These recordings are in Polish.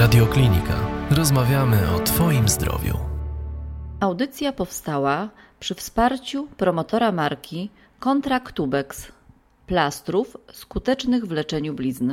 Radioklinika. Rozmawiamy o Twoim zdrowiu. Audycja powstała przy wsparciu promotora marki Kontraktubex plastrów skutecznych w leczeniu blizn.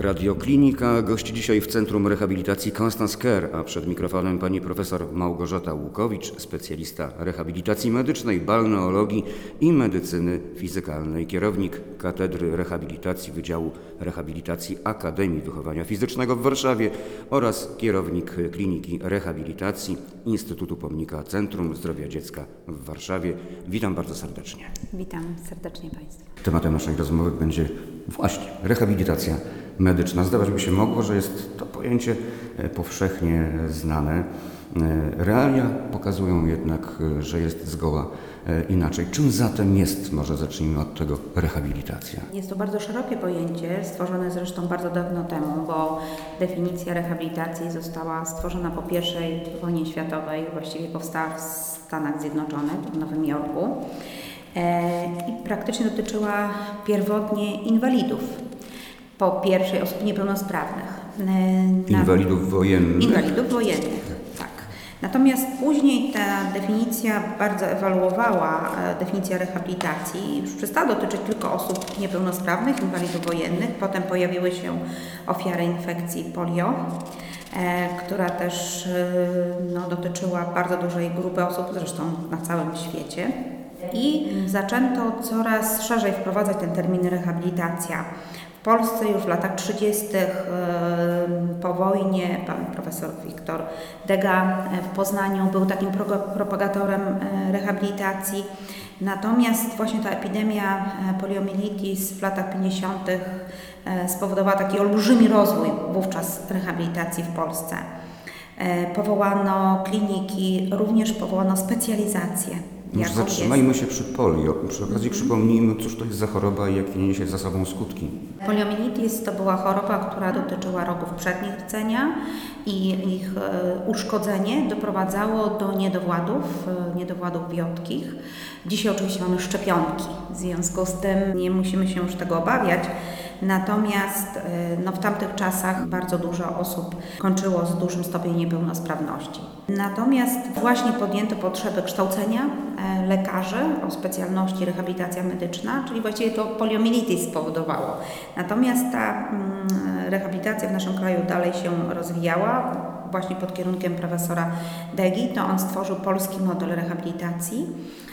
Radioklinika gości dzisiaj w Centrum Rehabilitacji Constance Care, a przed mikrofonem pani profesor Małgorzata Łukowicz, specjalista rehabilitacji medycznej, balneologii i medycyny fizykalnej, kierownik Katedry Rehabilitacji Wydziału Rehabilitacji Akademii Wychowania Fizycznego w Warszawie oraz kierownik Kliniki Rehabilitacji Instytutu Pomnika Centrum Zdrowia Dziecka w Warszawie. Witam bardzo serdecznie. Witam serdecznie Państwa. Tematem naszej rozmowy będzie właśnie rehabilitacja medyczna. Zdawać by się mogło, że jest to pojęcie e, powszechnie znane. E, realia pokazują jednak, e, że jest zgoła inaczej. Czym zatem jest, może zacznijmy od tego, rehabilitacja? Jest to bardzo szerokie pojęcie, stworzone zresztą bardzo dawno temu, bo definicja rehabilitacji została stworzona po I wojnie światowej, właściwie powstała w Stanach Zjednoczonych, w Nowym Jorku i praktycznie dotyczyła pierwotnie inwalidów po pierwszej osób niepełnosprawnych. E, inwalidów wojennych. Inwalidów wojennych, tak. Natomiast później ta definicja bardzo ewaluowała, e, definicja rehabilitacji. Już przestała dotyczyć tylko osób niepełnosprawnych, inwalidów wojennych. Potem pojawiły się ofiary infekcji polio, e, która też no, dotyczyła bardzo dużej grupy osób, zresztą na całym świecie. I zaczęto coraz szerzej wprowadzać ten termin rehabilitacja. W Polsce już w latach 30. po wojnie pan profesor Wiktor Dega w Poznaniu był takim propagatorem e, rehabilitacji. Natomiast właśnie ta epidemia e, poliomyelitis w latach 50. E, spowodowała taki olbrzymi rozwój wówczas rehabilitacji w Polsce. Powołano kliniki, również powołano specjalizacje już zatrzymajmy się przy polio. Przy okazji -hmm. przypomnijmy, cóż to jest za choroba i jakie niesie za sobą skutki. Poliomyelitis to była choroba, która dotyczyła rogów przednich rdzenia i ich e, uszkodzenie doprowadzało do niedowładów, e, niedowładów bioptkich. Dzisiaj oczywiście mamy szczepionki, w związku z tym nie musimy się już tego obawiać. Natomiast e, no, w tamtych czasach bardzo dużo osób kończyło z dużym stopniem niepełnosprawności. Natomiast właśnie podjęto potrzebę kształcenia e, lekarzy o specjalności rehabilitacja medyczna, czyli właściwie to poliomyelitis spowodowało. Natomiast ta mm, rehabilitacja w naszym kraju dalej się rozwijała właśnie pod kierunkiem profesora Degi, to on stworzył polski model rehabilitacji.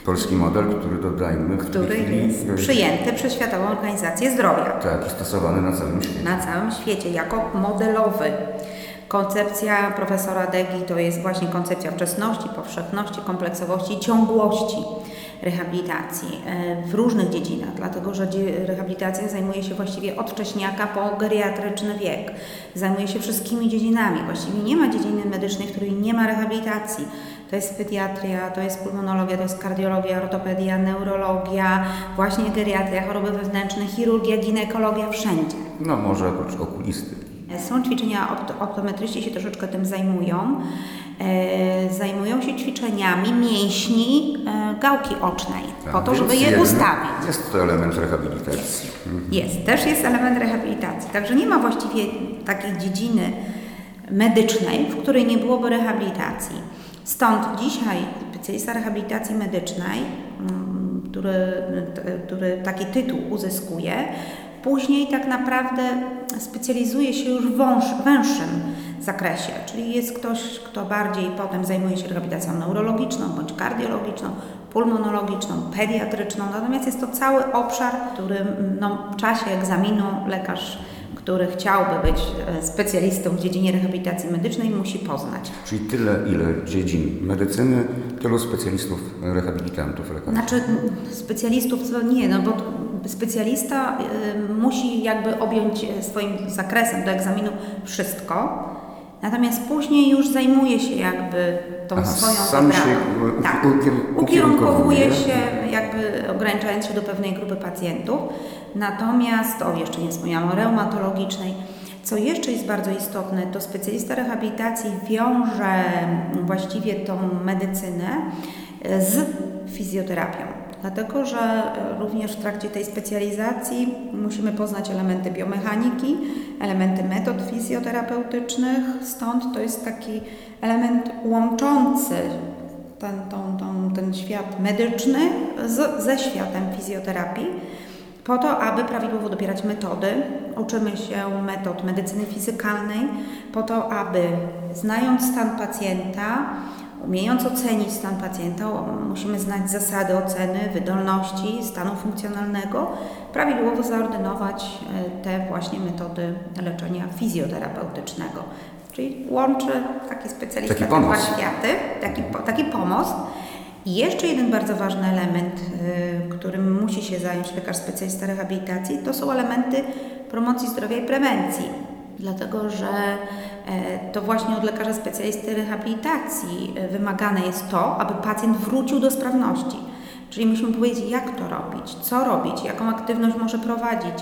Polski model, który dodajmy, który jest przyjęty przez Światową Organizację Zdrowia. Tak, i stosowany na całym świecie. Na całym świecie, jako modelowy. Koncepcja profesora Degi to jest właśnie koncepcja wczesności, powszechności, kompleksowości i ciągłości rehabilitacji e, w różnych dziedzinach, dlatego że rehabilitacja zajmuje się właściwie od wcześniaka po geriatryczny wiek. Zajmuje się wszystkimi dziedzinami. Właściwie nie ma dziedziny medycznej, w której nie ma rehabilitacji. To jest pediatria, to jest pulmonologia, to jest kardiologia, ortopedia, neurologia, właśnie geriatria, choroby wewnętrzne, chirurgia, ginekologia, wszędzie. No może oprócz okulisty. Są ćwiczenia, optometryści się troszeczkę tym zajmują. E, zajmują się ćwiczeniami mięśni e, gałki ocznej, tak, po to, żeby je ustawić. Jest to element rehabilitacji. Mhm. Jest, też jest element rehabilitacji. Także nie ma właściwie takiej dziedziny medycznej, w której nie byłoby rehabilitacji. Stąd dzisiaj specjalista rehabilitacji medycznej, mm, który, który taki tytuł uzyskuje, później tak naprawdę specjalizuje się już w węższym zakresie, czyli jest ktoś, kto bardziej potem zajmuje się rehabilitacją neurologiczną bądź kardiologiczną, pulmonologiczną, pediatryczną, natomiast jest to cały obszar, który no, w czasie egzaminu lekarz który chciałby być e, specjalistą w dziedzinie rehabilitacji medycznej, musi poznać. Czyli tyle, ile dziedzin medycyny, tylu specjalistów, rehabilitantów, lekarzy? Znaczy, specjalistów to nie, no bo specjalista y, musi jakby objąć e, swoim zakresem do egzaminu wszystko, Natomiast później już zajmuje się jakby tą Aha, swoją sam się tak. ukierunkowuje się jakby ograniczając się do pewnej grupy pacjentów. Natomiast, o jeszcze nie wspomniałam o reumatologicznej, co jeszcze jest bardzo istotne, to specjalista rehabilitacji wiąże właściwie tą medycynę z fizjoterapią. Dlatego że e, również w trakcie tej specjalizacji musimy poznać elementy biomechaniki, elementy metod fizjoterapeutycznych, stąd to jest taki element łączący ten, tą, tą, ten świat medyczny z, ze światem fizjoterapii po to, aby prawidłowo dobierać metody. Uczymy się metod medycyny fizykalnej, po to, aby znając stan pacjenta, umiejąc ocenić stan pacjenta, musimy znać zasady oceny wydolności, stanu funkcjonalnego, prawidłowo zaordynować e, te właśnie metody leczenia fizjoterapeutycznego. Czyli łączy taki specjalista taki dwa światy, taki, taki pomost. I jeszcze jeden bardzo ważny element, y, którym musi się zająć lekarz specjalista rehabilitacji, to są elementy promocji zdrowia i prewencji. Dlatego, że e, to właśnie od lekarza specjalisty rehabilitacji e, wymagane jest to, aby pacjent wrócił do sprawności. Czyli musimy powiedzieć, jak to robić, co robić, jaką aktywność może prowadzić,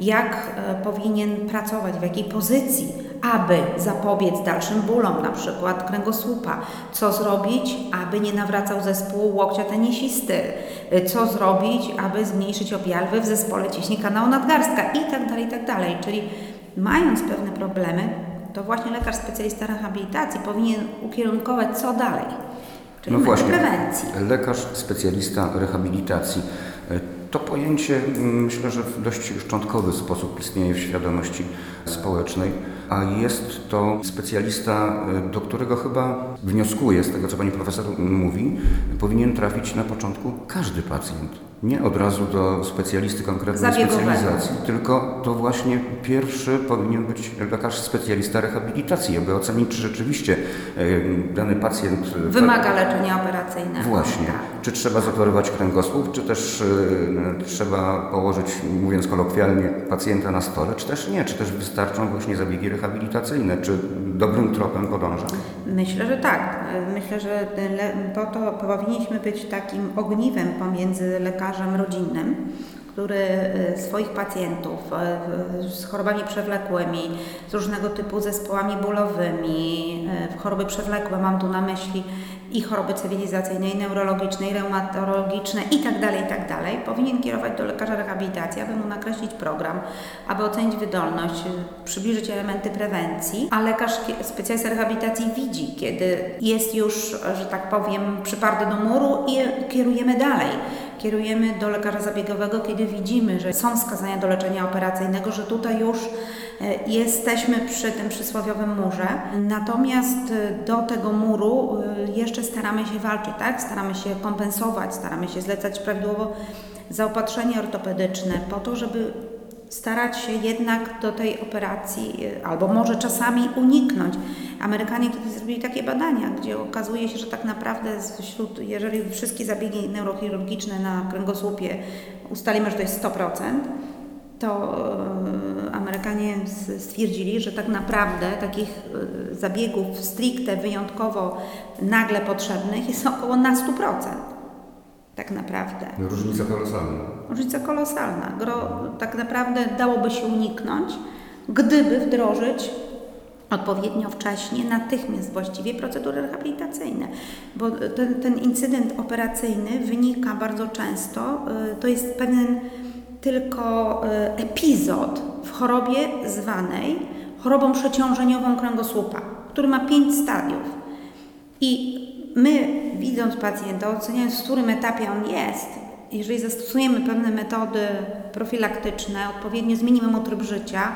jak e, powinien pracować, w jakiej pozycji, aby zapobiec dalszym bólom, na przykład kręgosłupa, co zrobić, aby nie nawracał zespołu łokcia tenisisty, co zrobić, aby zmniejszyć objalwy w zespole ciśni kanału nadgarstka itd., tak itd. Tak Czyli mając pewne problemy, to właśnie lekarz specjalista rehabilitacji powinien ukierunkować co dalej. Czyli no właśnie, prewencji. lekarz specjalista rehabilitacji. E, to pojęcie mm, myślę, że w dość szczątkowy sposób istnieje w świadomości społecznej, a jest to specjalista, e, do którego chyba wnioskuję z tego, co pani profesor mówi, powinien trafić na początku każdy pacjent. Nie od razu do specjalisty konkretnej specjalizacji, tylko to właśnie pierwszy powinien być lekarz specjalista rehabilitacji, aby ocenić, czy rzeczywiście e, dany pacjent wymaga leczenia operacyjnego. Właśnie. Tak. Czy trzeba zoperować kręgosłup, czy też y, trzeba położyć, mówiąc kolokwialnie, pacjenta na stole, czy też nie, czy też wystarczą właśnie zabiegi rehabilitacyjne, czy dobrym tropem podąża? Myślę, że tak. Myślę, że po to powinniśmy być takim ogniwem pomiędzy lekarzem rodzinnym, który e, swoich pacjentów e, z chorobami przewlekłymi, z różnego typu zespołami bólowymi, e, choroby przewlekłe mam tu na myśli i choroby cywilizacyjne, i neurologiczne, i reumatologiczne itd., tak tak powinien kierować do lekarza rehabilitacji, aby mu nakreślić program, aby ocenić wydolność, przybliżyć elementy prewencji, a lekarz specjalista rehabilitacji widzi, kiedy jest już, że tak powiem, przyparty do muru i kierujemy dalej kierujemy do lekarza zabiegowego, kiedy widzimy, że są wskazania do leczenia operacyjnego, że tutaj już e, jesteśmy przy tym przysłowiowym murze. Natomiast e, do tego muru e, jeszcze staramy się walczyć, tak? Staramy się kompensować, staramy się zlecać prawidłowo zaopatrzenie ortopedyczne po to, żeby starać się jednak do tej operacji, y, albo może czasami uniknąć. Amerykanie kiedyś zrobili takie badania, gdzie okazuje się, że tak naprawdę wśród, jeżeli wszystkie zabiegi neurochirurgiczne na kręgosłupie ustalimy, że to jest 100%, to y, Amerykanie stwierdzili, że tak naprawdę takich y, zabiegów stricte wyjątkowo nagle potrzebnych jest około na 100% tak naprawdę. Różnica kolosalna. Różnica kolosalna. Gro, tak naprawdę dałoby się uniknąć, gdyby wdrożyć odpowiednio wcześnie, natychmiast właściwie procedury rehabilitacyjne. Bo ten, ten incydent operacyjny wynika bardzo często, y, to jest pewien tylko y, epizod w chorobie zwanej chorobą przeciążeniową kręgosłupa, który ma pięć stadiów. I my, widząc pacjenta, oceniając, w którym etapie on jest, jeżeli zastosujemy pewne metody profilaktyczne, odpowiednio zmienimy mu tryb życia,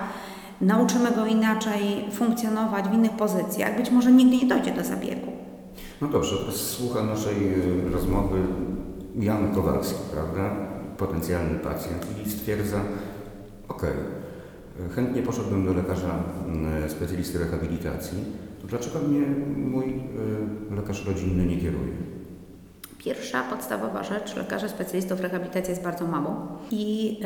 nauczymy go inaczej funkcjonować w innych pozycjach, być może nigdy nie dojdzie do zabiegu. No dobrze, teraz słucha naszej y, rozmowy Jan Kowalski, prawda? Potencjalny pacjent i stwierdza, ok, chętnie poszedłbym do lekarza mm, specjalisty rehabilitacji, Dlaczego mnie mój y, lekarz rodzinny nie kieruje? Pierwsza podstawowa rzecz, lekarzy specjalistów rehabilitacji jest bardzo mało i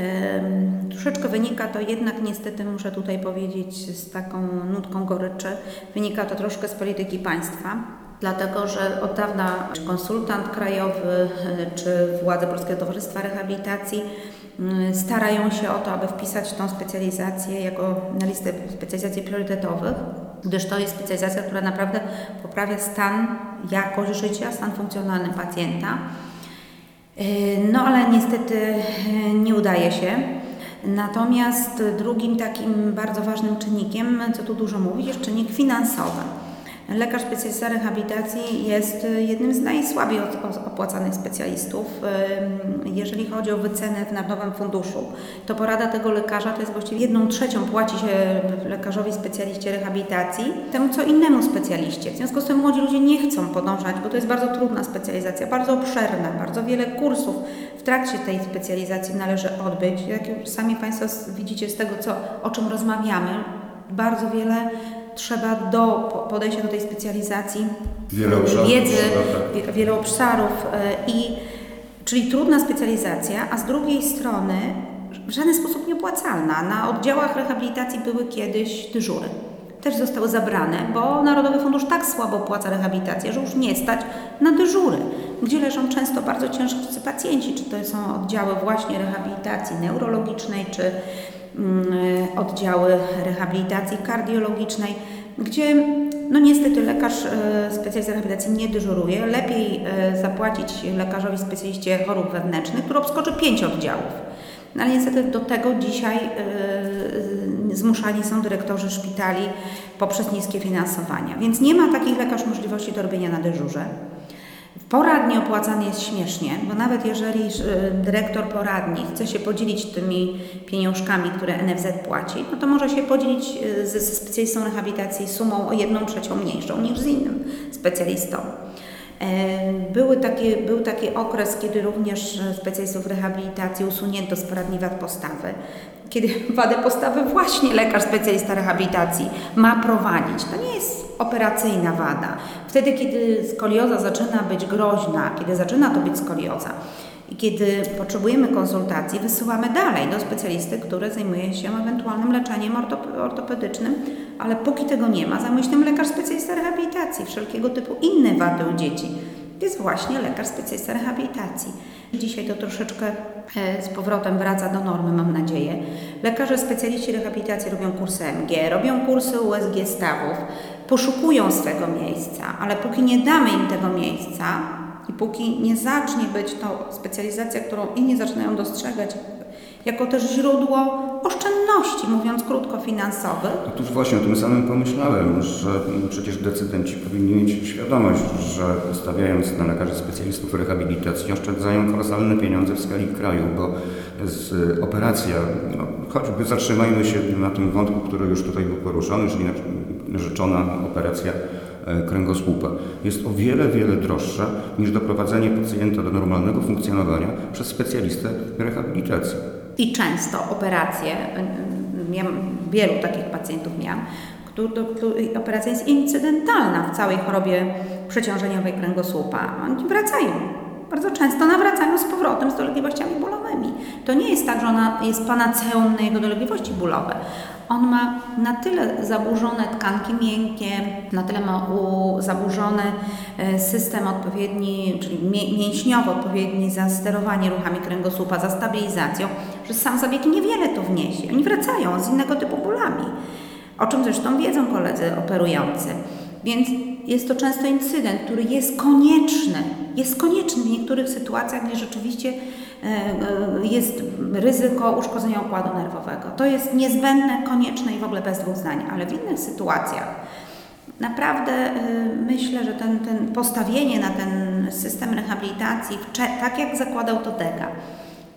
y, troszeczkę wynika to jednak niestety muszę tutaj powiedzieć z taką nutką goryczy, wynika to troszkę z polityki państwa, dlatego że od dawna czy konsultant krajowy, y, czy władze Polskiego Towarzystwa Rehabilitacji starają się o to, aby wpisać tą specjalizację jako na listę specjalizacji priorytetowych gdyż to jest specjalizacja, która naprawdę poprawia stan, jakość życia, stan funkcjonalny pacjenta. No ale niestety nie udaje się. Natomiast drugim takim bardzo ważnym czynnikiem, co tu dużo mówić, jest czynnik finansowy. Lekarz specjalista rehabilitacji jest jednym z najsłabiej opłacanych specjalistów. Jeżeli chodzi o wycenę w Narodowym Funduszu, to porada tego lekarza to jest właściwie jedną trzecią płaci się lekarzowi specjaliście rehabilitacji temu co innemu specjaliście. W związku z tym młodzi ludzie nie chcą podążać, bo to jest bardzo trudna specjalizacja, bardzo obszerna, bardzo wiele kursów w trakcie tej specjalizacji należy odbyć. Jak już sami Państwo widzicie z tego, co, o czym rozmawiamy, bardzo wiele trzeba do podejścia do tej specjalizacji wiele obszarów, wiedzy, tak. wiele obszarów e, i czyli trudna specjalizacja, a z drugiej strony w żaden sposób nieopłacalna. Na oddziałach rehabilitacji były kiedyś dyżury. Też zostały zabrane, bo Narodowy Fundusz tak słabo płaca rehabilitację, że już nie stać na dyżury, gdzie leżą często bardzo ciężcy pacjenci, czy to są oddziały właśnie rehabilitacji neurologicznej, czy oddziały rehabilitacji kardiologicznej, gdzie no niestety lekarz e, specjalista rehabilitacji nie dyżuruje. Lepiej e, zapłacić lekarzowi specjaliście chorób wewnętrznych, który obskoczy pięć oddziałów. No ale niestety do tego dzisiaj e, zmuszani są dyrektorzy szpitali poprzez niskie finansowania. Więc nie ma takich lekarzy możliwości do robienia na dyżurze. Poradnie opłacany jest śmiesznie, bo nawet jeżeli y, dyrektor poradni chce się podzielić tymi pieniążkami, które NFZ płaci, no to może się podzielić y, ze specjalistą rehabilitacji sumą o jedną trzecią mniejszą niż z innym specjalistą. E, były takie, był taki okres, kiedy również specjalistów rehabilitacji usunięto z poradni wad postawy. Kiedy wadę postawy właśnie lekarz specjalista rehabilitacji ma prowadzić. To nie jest operacyjna wada. Wtedy, kiedy skolioza zaczyna być groźna, kiedy zaczyna to być skolioza i kiedy potrzebujemy konsultacji, wysyłamy dalej do specjalisty, który zajmuje się ewentualnym leczeniem ortopedycznym, ale póki tego nie ma, zajmuje się tym lekarz specjalista rehabilitacji, wszelkiego typu inne wady u dzieci. Jest właśnie lekarz specjalista rehabilitacji. Dzisiaj to troszeczkę e, z powrotem wraca do normy, mam nadzieję. Lekarze specjaliści rehabilitacji robią kursy MG, robią kursy USG stawów, poszukują swego miejsca, ale póki nie damy im tego miejsca i póki nie zacznie być to specjalizacja, którą inni zaczynają dostrzegać jako też źródło oszczędności, mówiąc krótko, finansowych. Otóż właśnie o tym samym pomyślałem, że przecież decydenci powinni mieć świadomość, że stawiając na lekarzy specjalistów rehabilitacji oszczędzają kolosalne pieniądze w skali kraju, bo z operacja, no, choćby zatrzymajmy się na tym wątku, który już tutaj był poruszony, czyli rzeczona operacja kręgosłupa. Jest o wiele, wiele droższa niż doprowadzenie pacjenta do normalnego funkcjonowania przez specjalistę rehabilitacji. I często operacje, wielu takich pacjentów miałam, operacja jest incydentalna w całej chorobie przeciążeniowej kręgosłupa. Oni wracają bardzo często nawracają z powrotem z dolegliwościami bólowymi. To nie jest tak, że ona jest panaceum na jego dolegliwości bólowe. On ma na tyle zaburzone tkanki miękkie, na tyle ma zaburzony e, system odpowiedni, czyli mięśniowo odpowiedni za sterowanie ruchami kręgosłupa, za stabilizacją, że sam zabieg niewiele to wniesie. Oni wracają z innego typu bólami, o czym zresztą wiedzą koledzy operujący. Więc jest to często incydent, który jest konieczny. Jest konieczny w niektórych sytuacjach, gdzie rzeczywiście jest ryzyko uszkodzenia układu nerwowego. To jest niezbędne, konieczne i w ogóle bez dwóch zdań, ale w innych sytuacjach naprawdę e, myślę, że ten, ten postawienie na ten system rehabilitacji, tak jak zakładał to DEGA,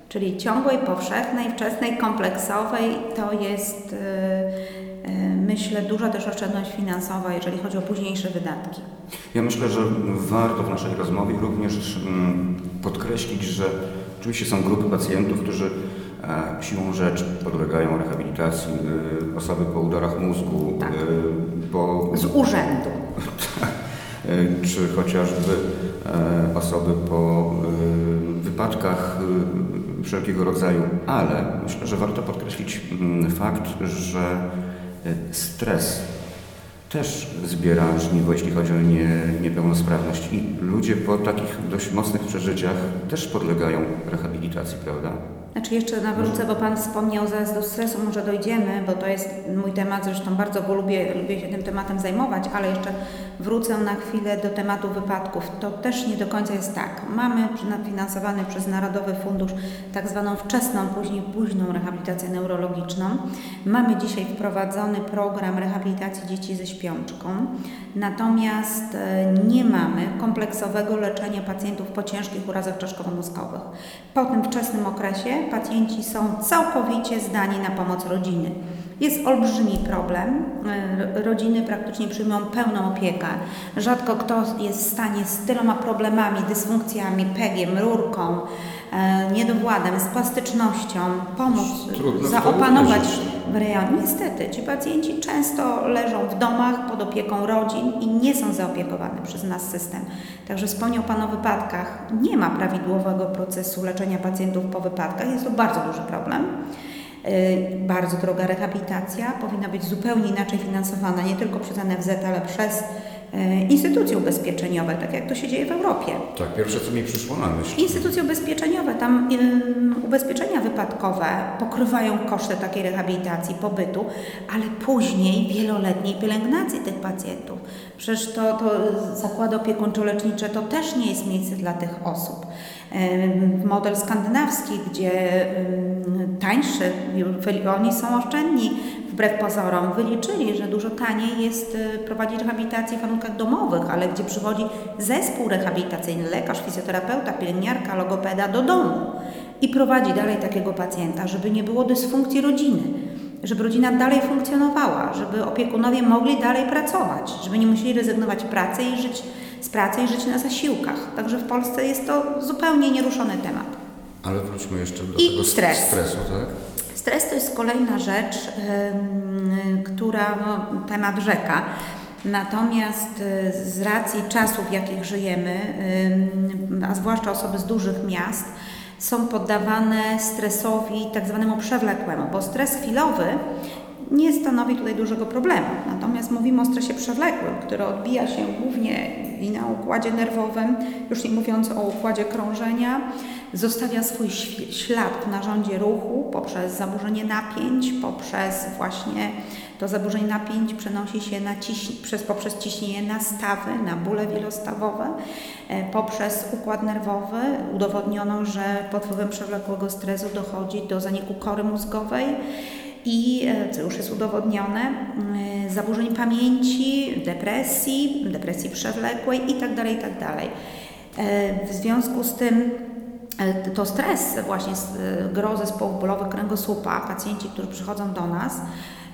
czyli ciągłej, powszechnej, wczesnej, kompleksowej, to jest myślę, duża też oszczędność finansowa, jeżeli chodzi o późniejsze wydatki. Ja myślę, że warto w naszej rozmowie również mm, podkreślić, że oczywiście są grupy pacjentów, którzy e, siłą rzeczy podlegają rehabilitacji, y, osoby po udarach mózgu, tak. Y, po... Z urzędu. Czy chociażby e, osoby po wypadkach wszelkiego rodzaju, ale myślę, że warto podkreślić mm, fakt, że stres też zbiera żniwo, jeśli chodzi o nie, niepełnosprawność. I ludzie po takich dość mocnych przeżyciach też podlegają rehabilitacji, prawda? Znaczy jeszcze nawrócę, bo Pan wspomniał zaraz do stresu, może dojdziemy, bo to jest mój temat, zresztą bardzo go lubię, lubię się tym tematem zajmować, ale jeszcze wrócę na chwilę do tematu wypadków. To też nie do końca jest tak. Mamy finansowany przez Narodowy Fundusz tak zwaną wczesną, później późną rehabilitację neurologiczną. Mamy dzisiaj wprowadzony program rehabilitacji dzieci ze śpiączką. Natomiast e, nie mamy kompleksowego leczenia pacjentów po ciężkich urazach czaszkowo-mózgowych. Po tym wczesnym okresie pacjenci są całkowicie zdani na pomoc rodziny. Jest olbrzymi problem. E, rodziny praktycznie przyjmują pełną opiekę. Rzadko kto jest w stanie z tyloma problemami, dysfunkcjami, pegiem, rurką, e, niedowładem, z plastycznością pomóc, Trudno zaopanować w rejonie. Niestety, ci pacjenci często leżą w domach pod opieką rodzin i nie są zaopiekowani przez nas system. Także wspomniał Pan o wypadkach. Nie ma prawidłowego procesu leczenia pacjentów po wypadkach. Jest to bardzo duży problem. Y, bardzo droga rehabilitacja powinna być zupełnie inaczej finansowana, nie tylko przez NFZ, ale przez y, instytucje ubezpieczeniowe, tak jak to się dzieje w Europie. Tak, pierwsze co mi przyszło na myśl. Instytucje ubezpieczeniowe, tam ubezpieczenia wypadkowe pokrywają koszty takiej rehabilitacji, pobytu, ale później wieloletniej pielęgnacji tych pacjentów. Przecież to, to zakłady opiekuńczo-lecznicze to też nie jest miejsce dla tych osób model skandynawski, gdzie tańszy, oni są oszczędni. Wbrew pozorom, wyliczyli, że dużo taniej jest y, prowadzić rehabilitację w warunkach domowych, ale gdzie przychodzi zespół rehabilitacyjny, lekarz, fizjoterapeuta, pielęgniarka, logopeda do domu i prowadzi dalej takiego pacjenta, żeby nie było dysfunkcji rodziny żeby rodzina dalej funkcjonowała, żeby opiekunowie mogli dalej pracować, żeby nie musieli rezygnować pracy i żyć z pracy i żyć na zasiłkach. Także w Polsce jest to zupełnie nieruszony temat. Ale wróćmy jeszcze do I tego stres. stresu, tak? Stres to jest kolejna rzecz, yy, która, no, temat rzeka. Natomiast yy, z racji czasów, w jakich żyjemy, a zwłaszcza osoby z dużych miast, są poddawane stresowi tak zwanemu przewlekłemu, bo stres chwilowy nie stanowi tutaj dużego problemu. Natomiast mówimy o stresie przewlekłym, który odbija się głównie i na układzie nerwowym, już nie mówiąc o układzie krążenia, zostawia swój ślad w narządzie ruchu poprzez zaburzenie napięć, poprzez właśnie to zaburzenie napięć przenosi się na ciś przez, poprzez ciśnienie na stawy, na bóle wielostawowe, e, poprzez układ nerwowy. Udowodniono, że pod wpływem przewlekłego stresu dochodzi do zaniku kory mózgowej i, e, co już jest udowodnione, e, zaburzeń pamięci, depresji, depresji przewlekłej itd. Tak itd. Tak w związku z tym to stres, właśnie gro zespołów bólowych kręgosłupa, pacjenci, którzy przychodzą do nas,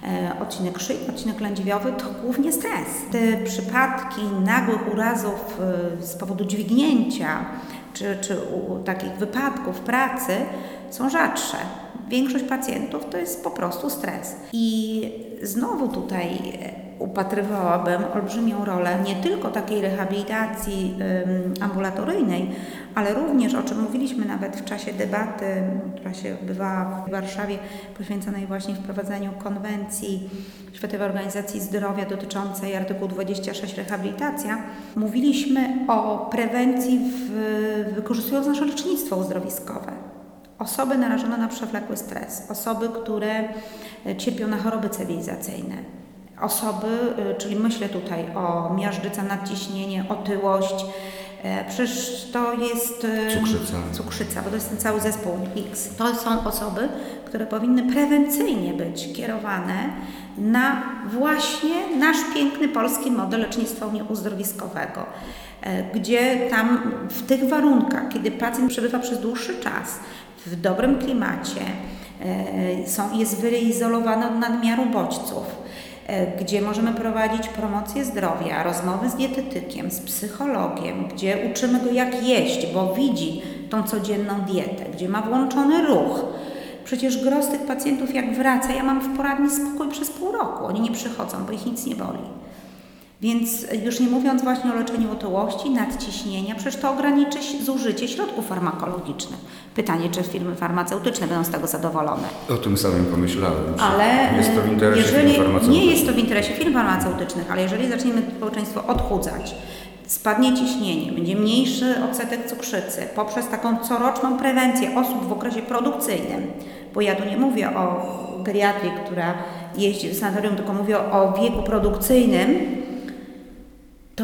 E, odcinek szyi, odcinek lędźwiowy to głównie stres. Te przypadki nagłych urazów e, z powodu dźwignięcia czy, czy takich wypadków pracy są rzadsze. Większość pacjentów to jest po prostu stres. I znowu tutaj upatrywałabym olbrzymią rolę nie tylko takiej rehabilitacji ambulatoryjnej, ale również, o czym mówiliśmy nawet w czasie debaty, która się odbywała w Warszawie, poświęconej właśnie wprowadzeniu konwencji Światowej Organizacji Zdrowia dotyczącej artykułu 26 rehabilitacja, mówiliśmy o prewencji w, wykorzystując nasze lecznictwo uzdrowiskowe. Osoby narażone na przewlekły stres, osoby, które cierpią na choroby cywilizacyjne, osoby, y, czyli myślę tutaj o miażdżyca, nadciśnienie, otyłość. E, przecież to jest cukrzyca. cukrzyca, bo to jest ten cały zespół X. To są osoby, które powinny prewencyjnie być kierowane na właśnie nasz piękny polski model lecznictwa uzdrowiskowego, e, gdzie tam w tych warunkach, kiedy pacjent przebywa przez dłuższy czas, w dobrym klimacie, e, są, jest wyizolowany od nadmiaru bodźców, E, gdzie możemy prowadzić promocję zdrowia, rozmowy z dietetykiem, z psychologiem, gdzie uczymy go jak jeść, bo widzi tą codzienną dietę, gdzie ma włączony ruch. Przecież gros tych pacjentów jak wraca, ja mam w poradni spokój przez pół roku. Oni nie przychodzą, bo ich nic nie boli. Więc już nie mówiąc właśnie o leczeniu otyłości, nadciśnienia, przecież to ograniczy zużycie środków farmakologicznych. Pytanie, czy firmy farmaceutyczne będą z tego zadowolone. O tym samym pomyślałem. Ale jest to w interesie jeżeli, firm farmaceutycznych. Nie jest to w interesie firm farmaceutycznych, ale jeżeli zaczniemy społeczeństwo odchudzać, spadnie ciśnienie, będzie mniejszy odsetek cukrzycy poprzez taką coroczną prewencję osób w okresie produkcyjnym, bo ja tu nie mówię o geriatrii, która jeździ w sanatorium, tylko mówię o wieku produkcyjnym,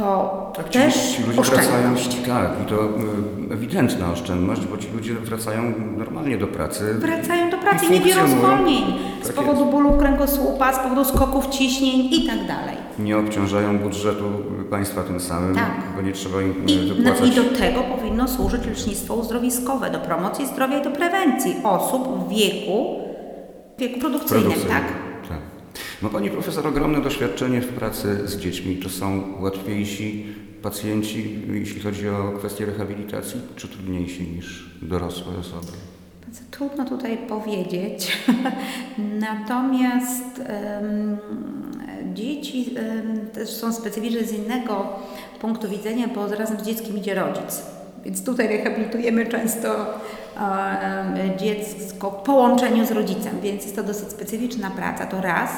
to Tak, ci, też ci ludzie wracają, oszczędność. tak, i to y, ewidentna oszczędność, bo ci ludzie wracają normalnie do pracy. Wracają do pracy, I nie biorą zwolnień z Tak powodu jest. bólu kręgosłupa, z powodu skoków ciśnień i tak dalej. Nie obciążają budżetu państwa tym samym, Tak. bo nie trzeba im I, no, wypłacać. I do tego powinno służyć lecznictwo uzdrowiskowe, do promocji zdrowia i do prewencji osób w wieku, wieku produkcyjnym, produkcji. tak? Ma Pani profesor ogromne doświadczenie w pracy z dziećmi. Czy są łatwiejsi pacjenci, jeśli chodzi o kwestie rehabilitacji, czy trudniejsi niż dorosłe osoby? Trudno tutaj powiedzieć. Natomiast em, dzieci em, też są specyficzne z innego punktu widzenia, bo razem z dzieckiem idzie rodzic. Więc tutaj rehabilitujemy często dziecko w połączeniu z rodzicem, więc jest to dosyć specyficzna praca, to raz.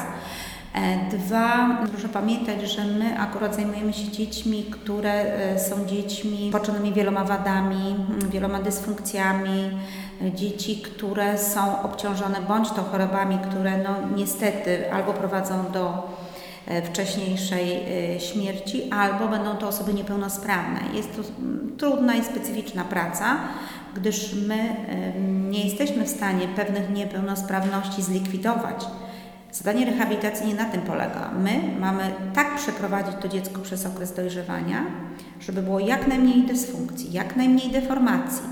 E, Dwa, proszę pamiętać, że my akurat zajmujemy się dziećmi, które e, są dziećmi poczonymi wieloma wadami, wieloma dysfunkcjami, e, dzieci, które są obciążone bądź to chorobami, które no niestety albo prowadzą do e, wcześniejszej e, śmierci, albo będą to osoby niepełnosprawne. Jest to trudna i specyficzna praca, gdyż my nie jesteśmy w stanie pewnych niepełnosprawności zlikwidować. Zadanie rehabilitacji nie na tym polega. My mamy tak przeprowadzić to dziecko przez okres dojrzewania, żeby było jak najmniej dysfunkcji, jak najmniej deformacji.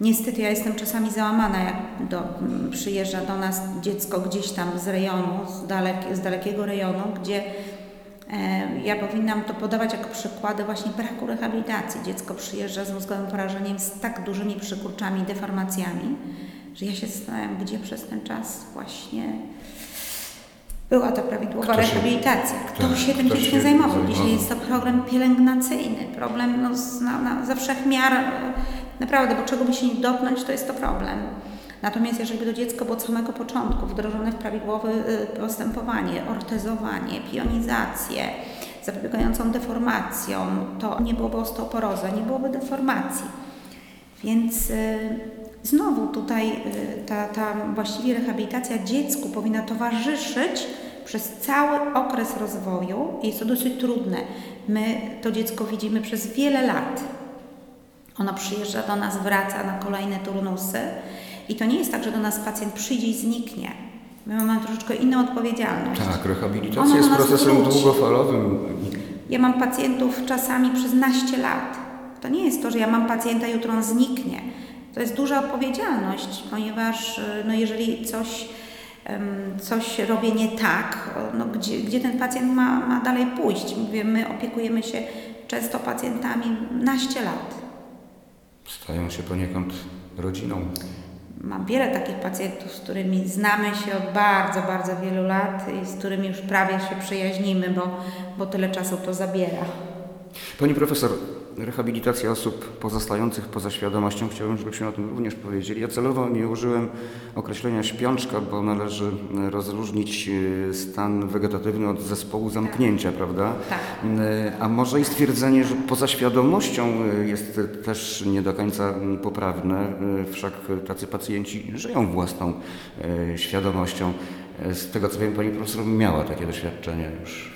Niestety ja jestem czasami załamana, jak do, przyjeżdża do nas dziecko gdzieś tam z rejonu, z, dalek, z dalekiego rejonu, gdzie ja powinnam to podawać jako przykłady właśnie braku rehabilitacji. Dziecko przyjeżdża z mózgowym porażeniem, z tak dużymi przykurczami, deformacjami, że ja się zastanawiam, gdzie przez ten czas właśnie była to prawidłowa Kto się- rehabilitacja. Kto tak, się tym kto dzieckiem się zajmował? Dzisiaj jest to program pielęgnacyjny, problem no, z, na, na, ze wszechmiar, e, naprawdę, bo czego by się nie dotknąć, to jest to problem. Natomiast jeżeli by to dziecko było od samego początku wdrożone w prawidłowe e, postępowanie, ortezowanie, pionizację, zapobiegającą deformacją, to nie byłoby osteoporozy, nie byłoby deformacji. Więc y, znowu tutaj y, ta, ta właściwie rehabilitacja dziecku powinna towarzyszyć przez cały okres rozwoju i jest to dosyć trudne. My to dziecko widzimy przez wiele lat. Ono przyjeżdża do nas, wraca na kolejne turnusy i to nie jest tak, że do nas pacjent przyjdzie i zniknie. My mamy troszeczkę inną odpowiedzialność. Tak, rehabilitacja jest procesem wróci. długofalowym. Ja mam pacjentów czasami przez naście lat. To nie jest to, że ja mam pacjenta, jutro on zniknie. To jest duża odpowiedzialność, ponieważ no jeżeli coś, coś robię nie tak, no gdzie, gdzie ten pacjent ma, ma dalej pójść? Mówię, my opiekujemy się często pacjentami naście lat. Stają się poniekąd rodziną. Mam wiele takich pacjentów, z którymi znamy się od bardzo, bardzo wielu lat i z którymi już prawie się przyjaźnimy, bo, bo tyle czasu to zabiera. Pani profesor, rehabilitacja osób pozostających poza świadomością, chciałbym, żebyśmy o tym również powiedzieli. Ja celowo nie użyłem określenia śpiączka, bo należy rozróżnić e, stan wegetatywny od zespołu zamknięcia, prawda? Tak. E, A może i stwierdzenie, że poza świadomością e, jest też nie do końca poprawne, wszak tacy pacjenci żyją własną świadomością. Z tego co wiem, pani profesor miała takie doświadczenie już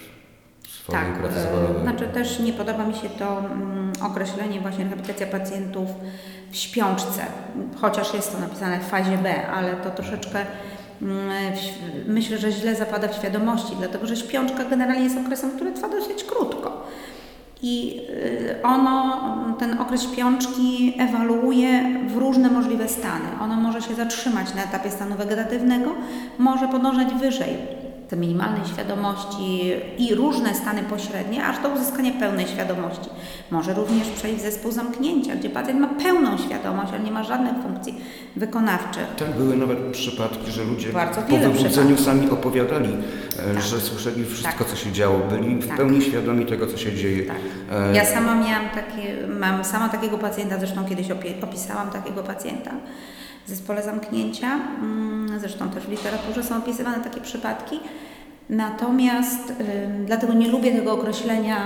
Tak, pracy e, znaczy też nie podoba mi się to mm, określenie właśnie rehabilitacja pacjentów w śpiączce, chociaż jest to napisane w fazie B, ale to troszeczkę mm, ś- myślę, że źle zapada w świadomości, dlatego że śpiączka generalnie jest okresem, który trwa dosyć krótko. I y, ono, ten okres śpiączki ewaluuje w różne możliwe stany. Ono może się zatrzymać na etapie stanu wegetatywnego, może podążać wyżej te minimalnej świadomości i różne stany pośrednie, aż do uzyskania pełnej świadomości. Może również przejść w zespół zamknięcia, gdzie pacjent ma pełną świadomość, ale nie ma żadnych funkcji wykonawczych. Tak, były nawet przypadki, że ludzie Bardzo po wybudzeniu sami opowiadali, e, Tak. że słyszeli wszystko, Tak. co się działo, byli w Tak. pełni świadomi tego, co się dzieje. Tak. E, Ja sama miałam takie, mam sama takiego pacjenta, zresztą kiedyś opisałam takiego pacjenta zespole zamknięcia. Mm, Zresztą też w literaturze są opisywane takie przypadki. Natomiast dlatego nie lubię tego określenia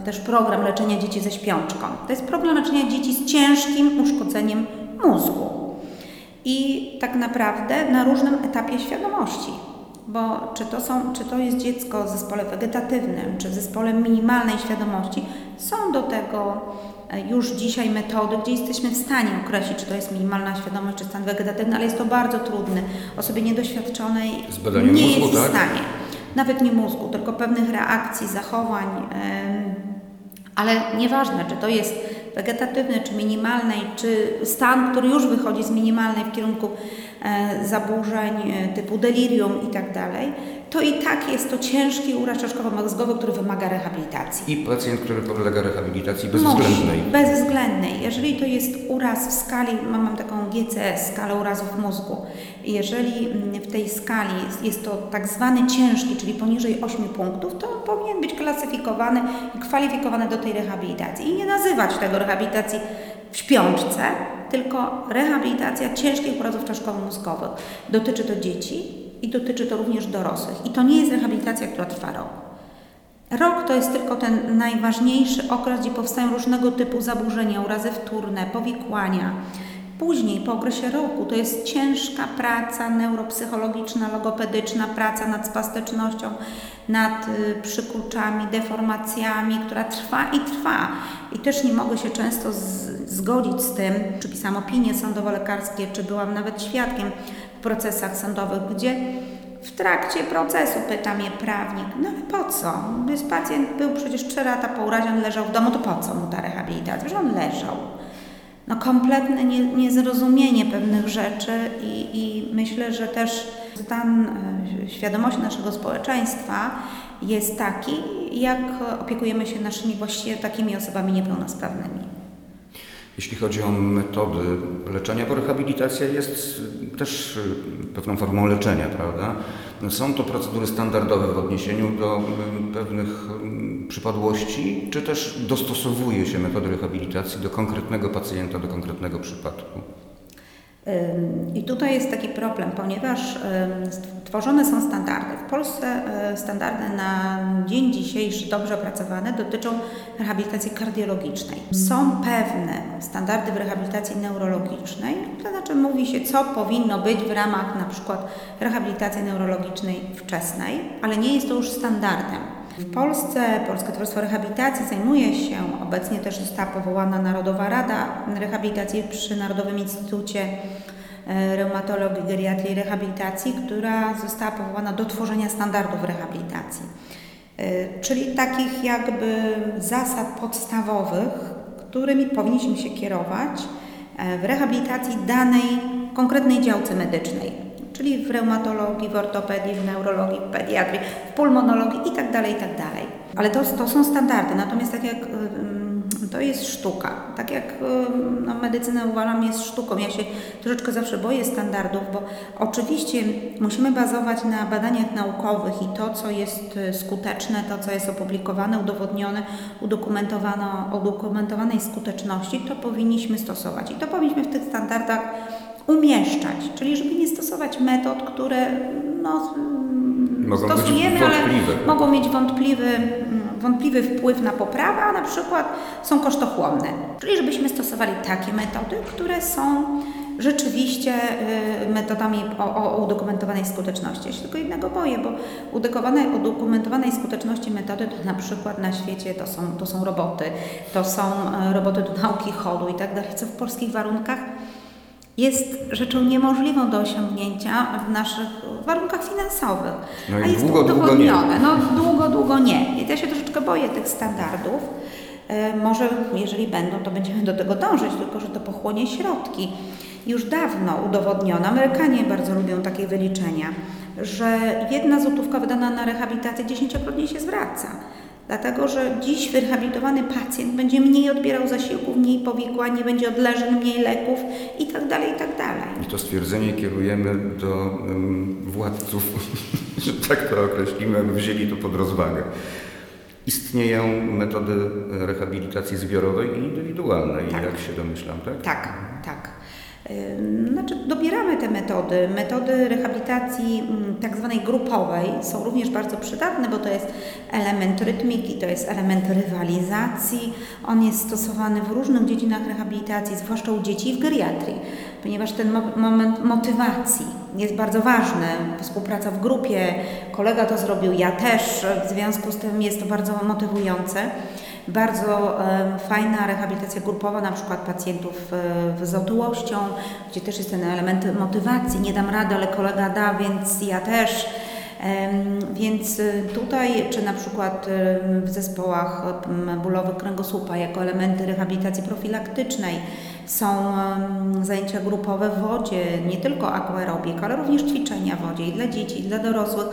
y, też program leczenia dzieci ze śpiączką. To jest program leczenia dzieci z ciężkim uszkodzeniem mózgu. I tak naprawdę na różnym etapie świadomości. Bo czy to, są, czy to jest dziecko w zespole wegetatywnym, czy w zespole minimalnej świadomości, są do tego e, już dzisiaj metody, gdzie jesteśmy w stanie określić, czy to jest minimalna świadomość, czy stan wegetatywny, ale jest to bardzo trudne. Osobie niedoświadczonej nie mózgu, jest w tak? stanie. Nawet nie mózgu, tylko pewnych reakcji, zachowań. ale nieważne, czy to jest wegetatywny, czy minimalny, czy stan, który już wychodzi z minimalnej w kierunku e, zaburzeń e, typu delirium i tak dalej, to i tak jest to ciężki uraz czaszkowo-mózgowy, który wymaga rehabilitacji. I pacjent, który podlega rehabilitacji bezwzględnej. Musi, bezwzględnej. Jeżeli to jest uraz w skali, mam taką GCS, skalę urazów mózgu, jeżeli mm, w tej skali jest- to tak zwany ciężki, czyli poniżej 8 punktów, to on powinien być klasyfikowany i kwalifikowany do tej rehabilitacji. I nie nazywać tego rehabilitacji w śpiączce, tylko rehabilitacja ciężkich urazów czaszkowo-mózgowych. Dotyczy to dzieci i dotyczy to również dorosłych. I to nie jest rehabilitacja, która trwa rok. Rok to jest tylko ten najważniejszy okres, gdzie powstają różnego typu zaburzenia, urazy wtórne, powikłania. Później, po okresie roku, to jest ciężka praca neuropsychologiczna, logopedyczna, praca nad spastycznością, nad y, przykurczami, deformacjami, która trwa i trwa. I też nie mogę się często zgodzić z tym, czy pisałam opinie sądowo-lekarskie, czy byłam nawet świadkiem w procesach sądowych, gdzie w trakcie procesu pyta mnie prawnik, no ale po co? Pacjent był przecież 3 lata po urazie, on leżał w domu, to po co mu ta rehabilitacja? Że on leżał. No kompletne nie, niezrozumienie pewnych rzeczy i, i myślę, że też stan e, świadomości naszego społeczeństwa jest taki, jak opiekujemy się naszymi właściwie takimi osobami niepełnosprawnymi. Jeśli chodzi o metody leczenia, bo rehabilitacja jest też y, pewną formą leczenia, prawda? Są to procedury standardowe w odniesieniu do pewnych przypadłości, czy też dostosowuje się metody rehabilitacji do konkretnego pacjenta, do konkretnego przypadku? I tutaj jest taki problem, ponieważ tworzone są standardy. W Polsce y, standardy na dzień dzisiejszy dobrze opracowane dotyczą rehabilitacji kardiologicznej. Są pewne standardy w rehabilitacji neurologicznej, to znaczy mówi się, co powinno być w ramach na przykład rehabilitacji neurologicznej wczesnej, ale nie jest to już standardem. W Polsce Polskie Towarzystwo Rehabilitacji zajmuje się, obecnie też została powołana Narodowa Rada Rehabilitacji przy Narodowym Instytucie e, Reumatologii, Geriatrii i Rehabilitacji, która została powołana do tworzenia standardów rehabilitacji. E, Czyli takich jakby zasad podstawowych, którymi powinniśmy się kierować e, w rehabilitacji danej konkretnej działce medycznej czyli w reumatologii, w ortopedii, w neurologii, w pediatrii, w pulmonologii itd. itd. Ale to, to są standardy, natomiast tak jak to jest sztuka, tak jak no, medycyna uważam jest sztuką. Ja się troszeczkę zawsze boję standardów, bo oczywiście musimy bazować na badaniach naukowych i to, co jest y, skuteczne, to, co jest opublikowane, udowodnione, udokumentowano, udokumentowanej skuteczności, to powinniśmy stosować. I to powinniśmy w tych standardach umieszczać, czyli żeby nie stosować metod, które no, Mogą stosujemy, ale mogą mieć wątpliwy, wątpliwy wpływ na poprawę, a na przykład są kosztochłonne. Czyli żebyśmy stosowali takie metody, które są rzeczywiście y, metodami o, o udokumentowanej skuteczności. Ja się tylko jednego boję, bo udokumentowanej, udokumentowanej skuteczności metody to na przykład na świecie to są, to są roboty, to są e, roboty do nauki chodu i tak dalej, co w polskich warunkach jest rzeczą niemożliwą do osiągnięcia w naszych warunkach finansowych. No i A jest długo, to długo nie. udowodnione. No długo, długo nie. Ja się troszeczkę boję tych standardów. E, Może jeżeli będą, to będziemy do tego dążyć, tylko że to pochłonie środki. Już dawno udowodniono, Amerykanie bardzo lubią takie wyliczenia, że jedna złotówka wydana na rehabilitację dziesięciokrotnie się zwraca. Dlatego, że dziś wyrehabilitowany pacjent będzie mniej odbierał zasiłków, mniej powikłań, nie będzie odleżeń, mniej leków i tak dalej, i tak dalej. I to stwierdzenie kierujemy do um, władców, że tak to określimy, aby wzięli to pod rozwagę. Istnieją metody rehabilitacji zbiorowej i indywidualnej, Tak. jak się domyślam, tak? Tak, tak. Znaczy, dobieramy te metody. Metody rehabilitacji mm, tak zwanej grupowej są również bardzo przydatne, bo to jest element rytmiki, to jest element rywalizacji. On jest stosowany w różnych dziedzinach rehabilitacji, zwłaszcza u dzieci w geriatrii. ponieważ ten mo- moment motywacji jest bardzo ważny. Współpraca w grupie, kolega to zrobił, ja też, w związku z tym jest to bardzo motywujące. Bardzo e, fajna rehabilitacja grupowa, na przykład pacjentów e, z otyłością, gdzie też jest ten element motywacji. Nie dam rady, ale kolega da, więc ja też. Więc y, tutaj, czy na przykład y, w zespołach bólowych kręgosłupa, jako elementy rehabilitacji profilaktycznej, są zajęcia grupowe w wodzie, nie tylko aquaerobik, ale również ćwiczenia w wodzie i dla dzieci, i dla dorosłych.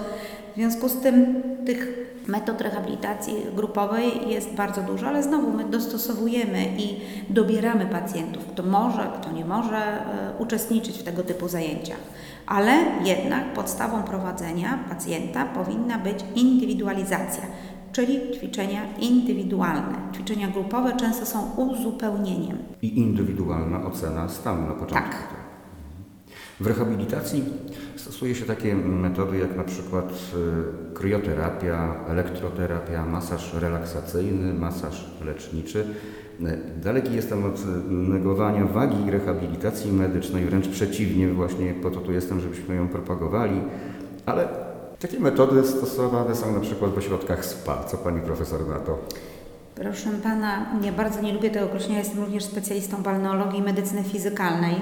W związku z tym tych metod rehabilitacji grupowej jest bardzo dużo, ale znowu my dostosowujemy i dobieramy pacjentów, kto może, kto nie może e, uczestniczyć w tego typu zajęciach. Ale jednak podstawą prowadzenia pacjenta powinna być indywidualizacja, czyli ćwiczenia indywidualne. Ćwiczenia grupowe często są uzupełnieniem. I indywidualna ocena stanu na początku. Tak. W rehabilitacji stosuje się takie metody jak na przykład y, krioterapia, elektroterapia, masaż relaksacyjny, masaż leczniczy. Y, Daleki jestem od negowania wagi rehabilitacji medycznej, wręcz przeciwnie, właśnie po to tu jestem, żebyśmy ją propagowali, ale takie metody stosowane są na przykład w ośrodkach SPA. Co pani profesor na to? Proszę pana, ja bardzo nie lubię tego określenia. Jestem również specjalistą balneologii i medycyny fizykalnej.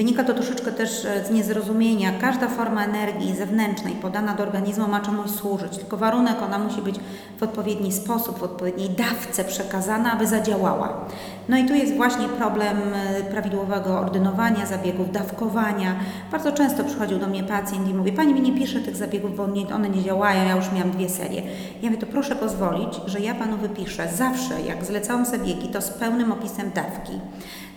Wynika to troszeczkę też z niezrozumienia. Każda forma energii zewnętrznej podana do organizmu ma czemuś służyć, tylko warunek ona musi być w odpowiedni sposób, w odpowiedniej dawce przekazana, aby zadziałała. No i tu jest właśnie problem e, prawidłowego ordynowania zabiegów, dawkowania. Bardzo często przychodził do mnie pacjent i mówi, Pani mi nie pisze tych zabiegów, bo one nie działają, ja już miałam dwie serie. Ja mówię, to proszę pozwolić, że ja Panu wypiszę zawsze, jak zlecałam zabiegi, to z pełnym opisem dawki,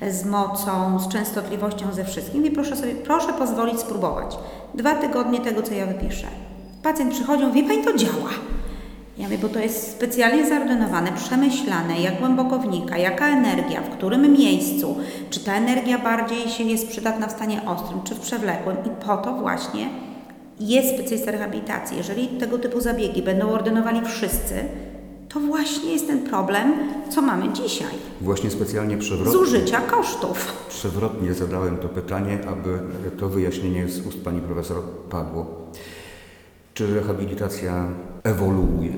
z mocą, z częstotliwością, ze wszystkim. I proszę sobie, proszę pozwolić spróbować. Dwa tygodnie tego, co ja wypiszę. Pacjent przychodzi, mówi, Pani to działa. Ja mówię, bo to jest specjalnie zaordynowane, przemyślane, jak głęboko wnika, jaka energia, w którym miejscu, czy ta energia bardziej się jest przydatna w stanie ostrym, czy w przewlekłym i po to właśnie jest specjalista rehabilitacji. Jeżeli tego typu zabiegi będą ordynowali wszyscy, to właśnie jest ten problem, co mamy dzisiaj. Właśnie specjalnie przewrotnie. Zużycia kosztów. Przewrotnie zadałem to pytanie, aby to wyjaśnienie z ust pani profesor padło. Czy rehabilitacja ewoluuje?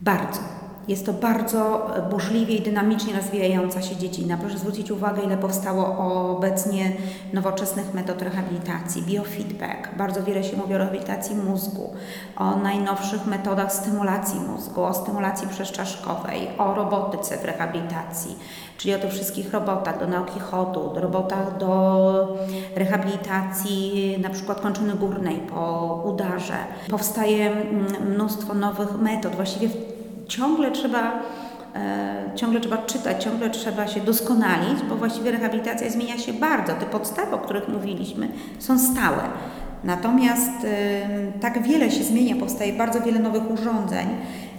Bardzo. Jest to bardzo burzliwie i dynamicznie rozwijająca się dziedzina. Proszę zwrócić uwagę, ile powstało obecnie nowoczesnych metod rehabilitacji, biofeedback. Bardzo wiele się mówi o rehabilitacji mózgu, o najnowszych metodach stymulacji mózgu, o stymulacji przezczaszkowej, o robotyce w rehabilitacji, czyli o tych wszystkich robotach do nauki chodu, do robotach do rehabilitacji na przykład kończyny górnej po udarze. Powstaje mm, mnóstwo nowych metod, właściwie ciągle trzeba, e, ciągle trzeba czytać, ciągle trzeba się doskonalić, bo właściwie rehabilitacja zmienia się bardzo. Te podstawy, o których mówiliśmy, są stałe. Natomiast e, tak wiele się zmienia, powstaje bardzo wiele nowych urządzeń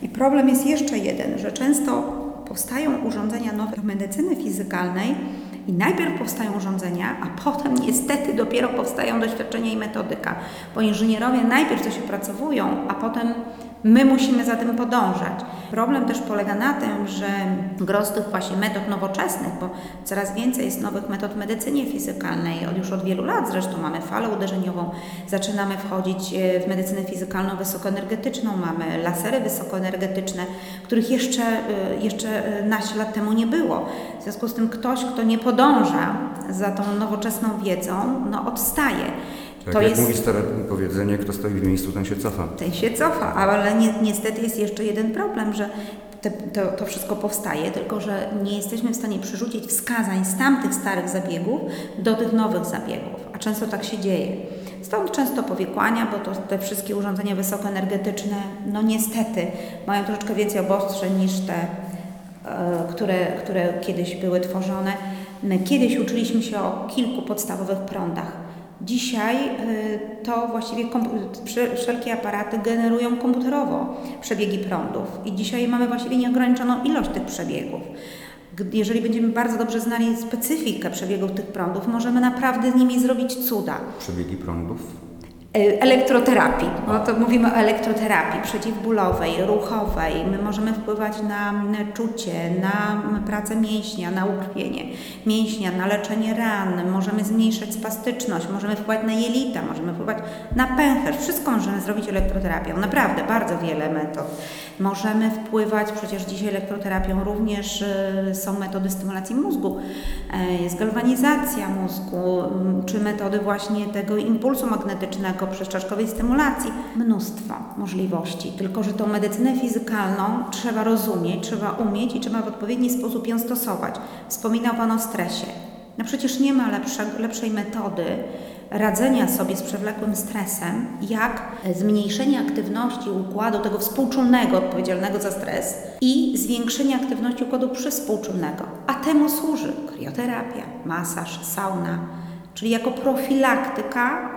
i problem jest jeszcze jeden, że często powstają urządzenia nowe do medycyny fizykalnej i najpierw powstają urządzenia, a potem niestety dopiero powstają doświadczenia i metodyka, bo inżynierowie najpierw coś opracowują, a potem my musimy za tym podążać. Problem też polega na tym, że gros tych właśnie metod nowoczesnych, bo coraz więcej jest nowych metod w medycynie fizykalnej, już od wielu lat zresztą mamy falę uderzeniową, zaczynamy wchodzić e, w medycynę fizykalną wysokoenergetyczną, mamy lasery wysokoenergetyczne, których jeszcze, e, jeszcze e, naście lat temu nie było. W związku z tym ktoś, kto nie podąża za tą nowoczesną wiedzą, no odstaje. Tak to jak jest... mówi stare powiedzenie, kto stoi w miejscu, ten się cofa. Ten się cofa, ale ni niestety jest jeszcze jeden problem, że te, to, to wszystko powstaje, tylko że nie jesteśmy w stanie przerzucić wskazań z tamtych starych zabiegów do tych nowych zabiegów, a często tak się dzieje. Stąd często powikłania, bo to te wszystkie urządzenia wysokoenergetyczne, no niestety, mają troszeczkę więcej obostrzeń niż te, e, które, które kiedyś były tworzone. My kiedyś uczyliśmy się o kilku podstawowych prądach. Dzisiaj y, to właściwie wszelkie aparaty generują komputerowo przebiegi prądów i dzisiaj mamy właściwie nieograniczoną ilość tych przebiegów. Jeżeli będziemy bardzo dobrze znali specyfikę przebiegów tych prądów, możemy naprawdę z nimi zrobić cuda. Przebiegi prądów? E, elektroterapii, bo to mówimy o elektroterapii przeciwbólowej, ruchowej. My możemy wpływać na czucie, na pracę mięśnia, na ukrwienie mięśnia, na leczenie ran, możemy zmniejszać spastyczność, możemy wpływać na jelita, możemy wpływać na pęcherz. Wszystko możemy zrobić elektroterapią. Naprawdę, bardzo wiele metod. Możemy wpływać, przecież dzisiaj elektroterapią również e, są metody stymulacji mózgu, e, jest galwanizacja mózgu, czy metody właśnie tego impulsu magnetycznego, przeszczaszkowej stymulacji. Mnóstwo możliwości, tylko że tą medycynę fizykalną trzeba rozumieć, trzeba umieć i trzeba w odpowiedni sposób ją stosować. Wspominał Pan o stresie. No przecież nie ma lepsze, lepszej metody radzenia sobie z przewlekłym stresem, jak zmniejszenie aktywności układu tego współczulnego odpowiedzialnego za stres i zwiększenie aktywności układu przyspółczulnego. A temu służy krioterapia, masaż, sauna, czyli jako profilaktyka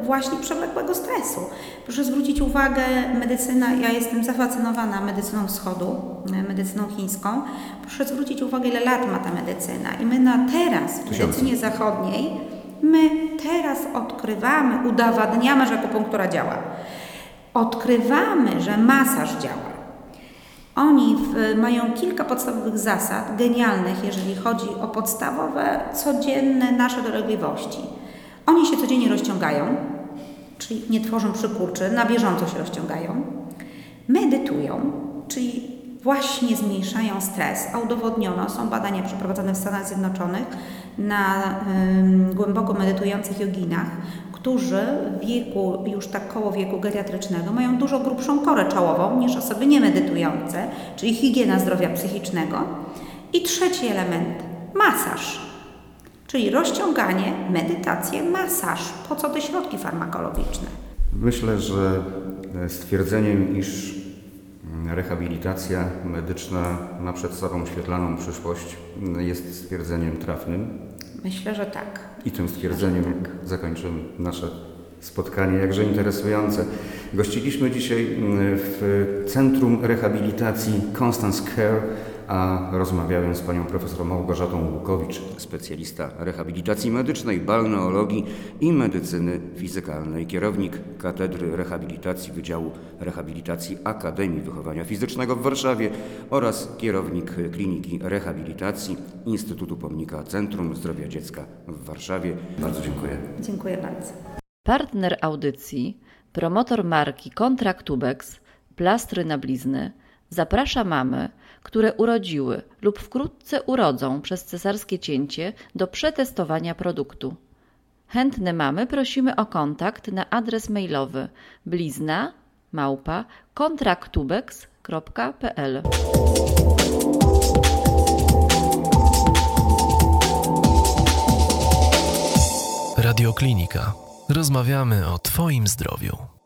e, właśnie przewlekłego stresu. Proszę zwrócić uwagę, medycyna, ja jestem zafascynowana medycyną wschodu, e, medycyną chińską. Proszę zwrócić uwagę, ile lat ma ta medycyna. I my na teraz w medycynie zachodniej, my teraz odkrywamy, udowadniamy, że akupunktura działa. Odkrywamy, że masaż działa oni w, mają kilka podstawowych zasad, genialnych, jeżeli chodzi o podstawowe, codzienne nasze dolegliwości. Oni się codziennie rozciągają, czyli nie tworzą przykurczy, na bieżąco się rozciągają. Medytują, czyli właśnie zmniejszają stres, a udowodniono, są badania przeprowadzone w Stanach Zjednoczonych na głęboko medytujących joginach, którzy w wieku, już tak koło wieku geriatrycznego, mają dużo grubszą korę czołową niż osoby niemedytujące, czyli higiena zdrowia psychicznego. I trzeci element masaż, czyli rozciąganie, medytację, masaż. Po co te środki farmakologiczne? Myślę, że stwierdzeniem, iż rehabilitacja medyczna ma przed sobą świetlaną przyszłość, jest stwierdzeniem trafnym. Myślę, że tak. I tym stwierdzeniem tak. zakończymy nasze spotkanie, jakże interesujące. Gościliśmy dzisiaj w Centrum Rehabilitacji Constance Care a rozmawiałem z panią profesor Małgorzatą Łukowicz, specjalista rehabilitacji medycznej, balneologii i medycyny fizykalnej, kierownik Katedry Rehabilitacji Wydziału Rehabilitacji Akademii Wychowania Fizycznego w Warszawie oraz kierownik Kliniki Rehabilitacji Instytutu Pomnika Centrum Zdrowia Dziecka w Warszawie. Bardzo dziękuję. Dziękuję bardzo. Partner audycji, promotor marki Kontraktubex, plastry na blizny, zaprasza mamy, które urodziły lub wkrótce urodzą przez cesarskie cięcie do przetestowania produktu. Chętne mamy prosimy o kontakt na adres mailowy blizna małpa kontraktubex.pl Radioklinika. Rozmawiamy o Twoim zdrowiu.